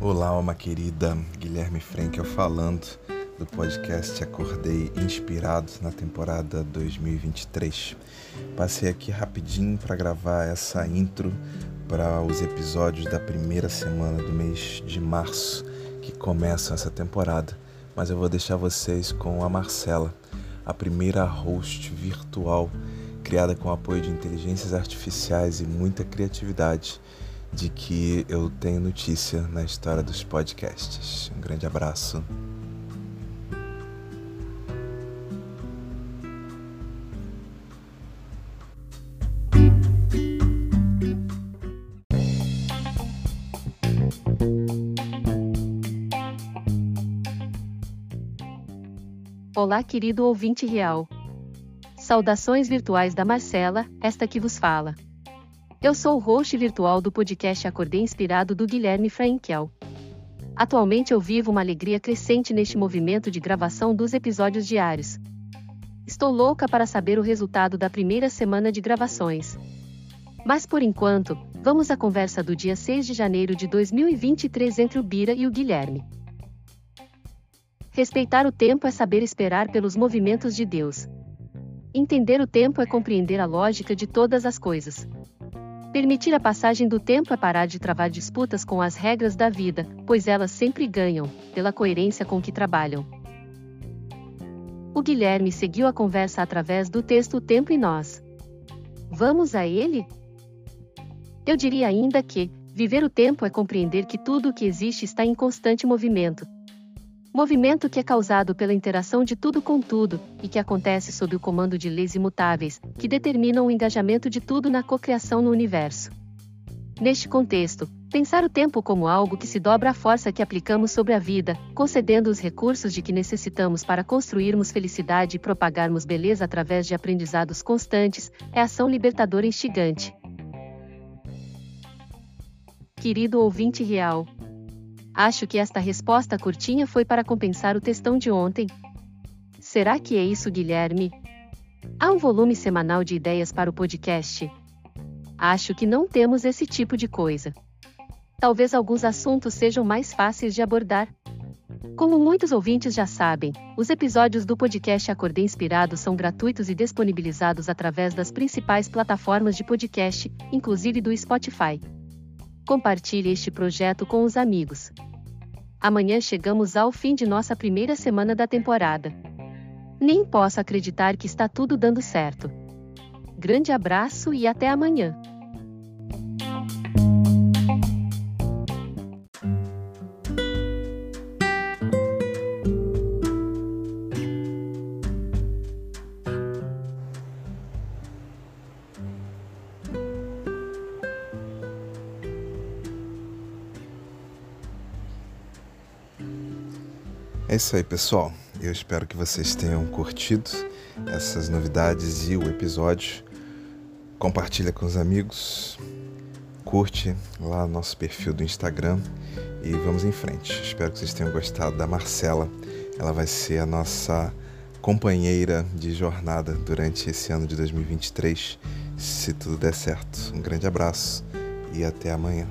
Olá, alma querida, Guilherme Frankel falando do podcast Acordei Inspirado na temporada 2023. Passei aqui rapidinho para gravar essa intro para os episódios da primeira semana do mês de março que começam essa temporada, mas eu vou deixar vocês com a Marcela, a primeira host virtual criada com apoio de inteligências artificiais e muita criatividade de que eu tenho notícia na história dos podcasts. Um grande abraço. Olá, querido ouvinte real. Saudações virtuais da Marcela, esta que vos fala. Eu sou o host virtual do podcast Acordei Inspirado do Guilherme Frankel. Atualmente eu vivo uma alegria crescente neste movimento de gravação dos episódios diários. Estou louca para saber o resultado da primeira semana de gravações. Mas por enquanto, vamos à conversa do dia 6 de janeiro de 2023 entre o Bira e o Guilherme. Respeitar o tempo é saber esperar pelos movimentos de Deus. Entender o tempo é compreender a lógica de todas as coisas. Permitir a passagem do tempo é parar de travar disputas com as regras da vida, pois elas sempre ganham, pela coerência com que trabalham. O Guilherme seguiu a conversa através do texto O Tempo e Nós. Vamos a ele? Eu diria ainda que, viver o tempo é compreender que tudo o que existe está em constante movimento, Movimento que é causado pela interação de tudo com tudo, e que acontece sob o comando de leis imutáveis, que determinam o engajamento de tudo na cocriação no universo. Neste contexto, pensar o tempo como algo que se dobra à força que aplicamos sobre a vida, concedendo os recursos de que necessitamos para construirmos felicidade e propagarmos beleza através de aprendizados constantes, é ação libertadora instigante. Querido ouvinte real, Acho que esta resposta curtinha foi para compensar o textão de ontem. Será que é isso, Guilherme? Há um volume semanal de ideias para o podcast? Acho que não temos esse tipo de coisa. Talvez alguns assuntos sejam mais fáceis de abordar. Como muitos ouvintes já sabem, os episódios do podcast Acordei Inspirado são gratuitos e disponibilizados através das principais plataformas de podcast, inclusive do Spotify. Compartilhe este projeto com os amigos. Amanhã chegamos ao fim de nossa primeira semana da temporada. Nem posso acreditar que está tudo dando certo. Grande abraço e até amanhã. É isso aí, pessoal. Eu espero que vocês tenham curtido essas novidades e o episódio. Compartilha com os amigos, curte lá no nosso perfil do Instagram e vamos em frente. Espero que vocês tenham gostado da Marcela. Ela vai ser a nossa companheira de jornada durante esse ano de 2023, se tudo der certo. Um grande abraço e até amanhã.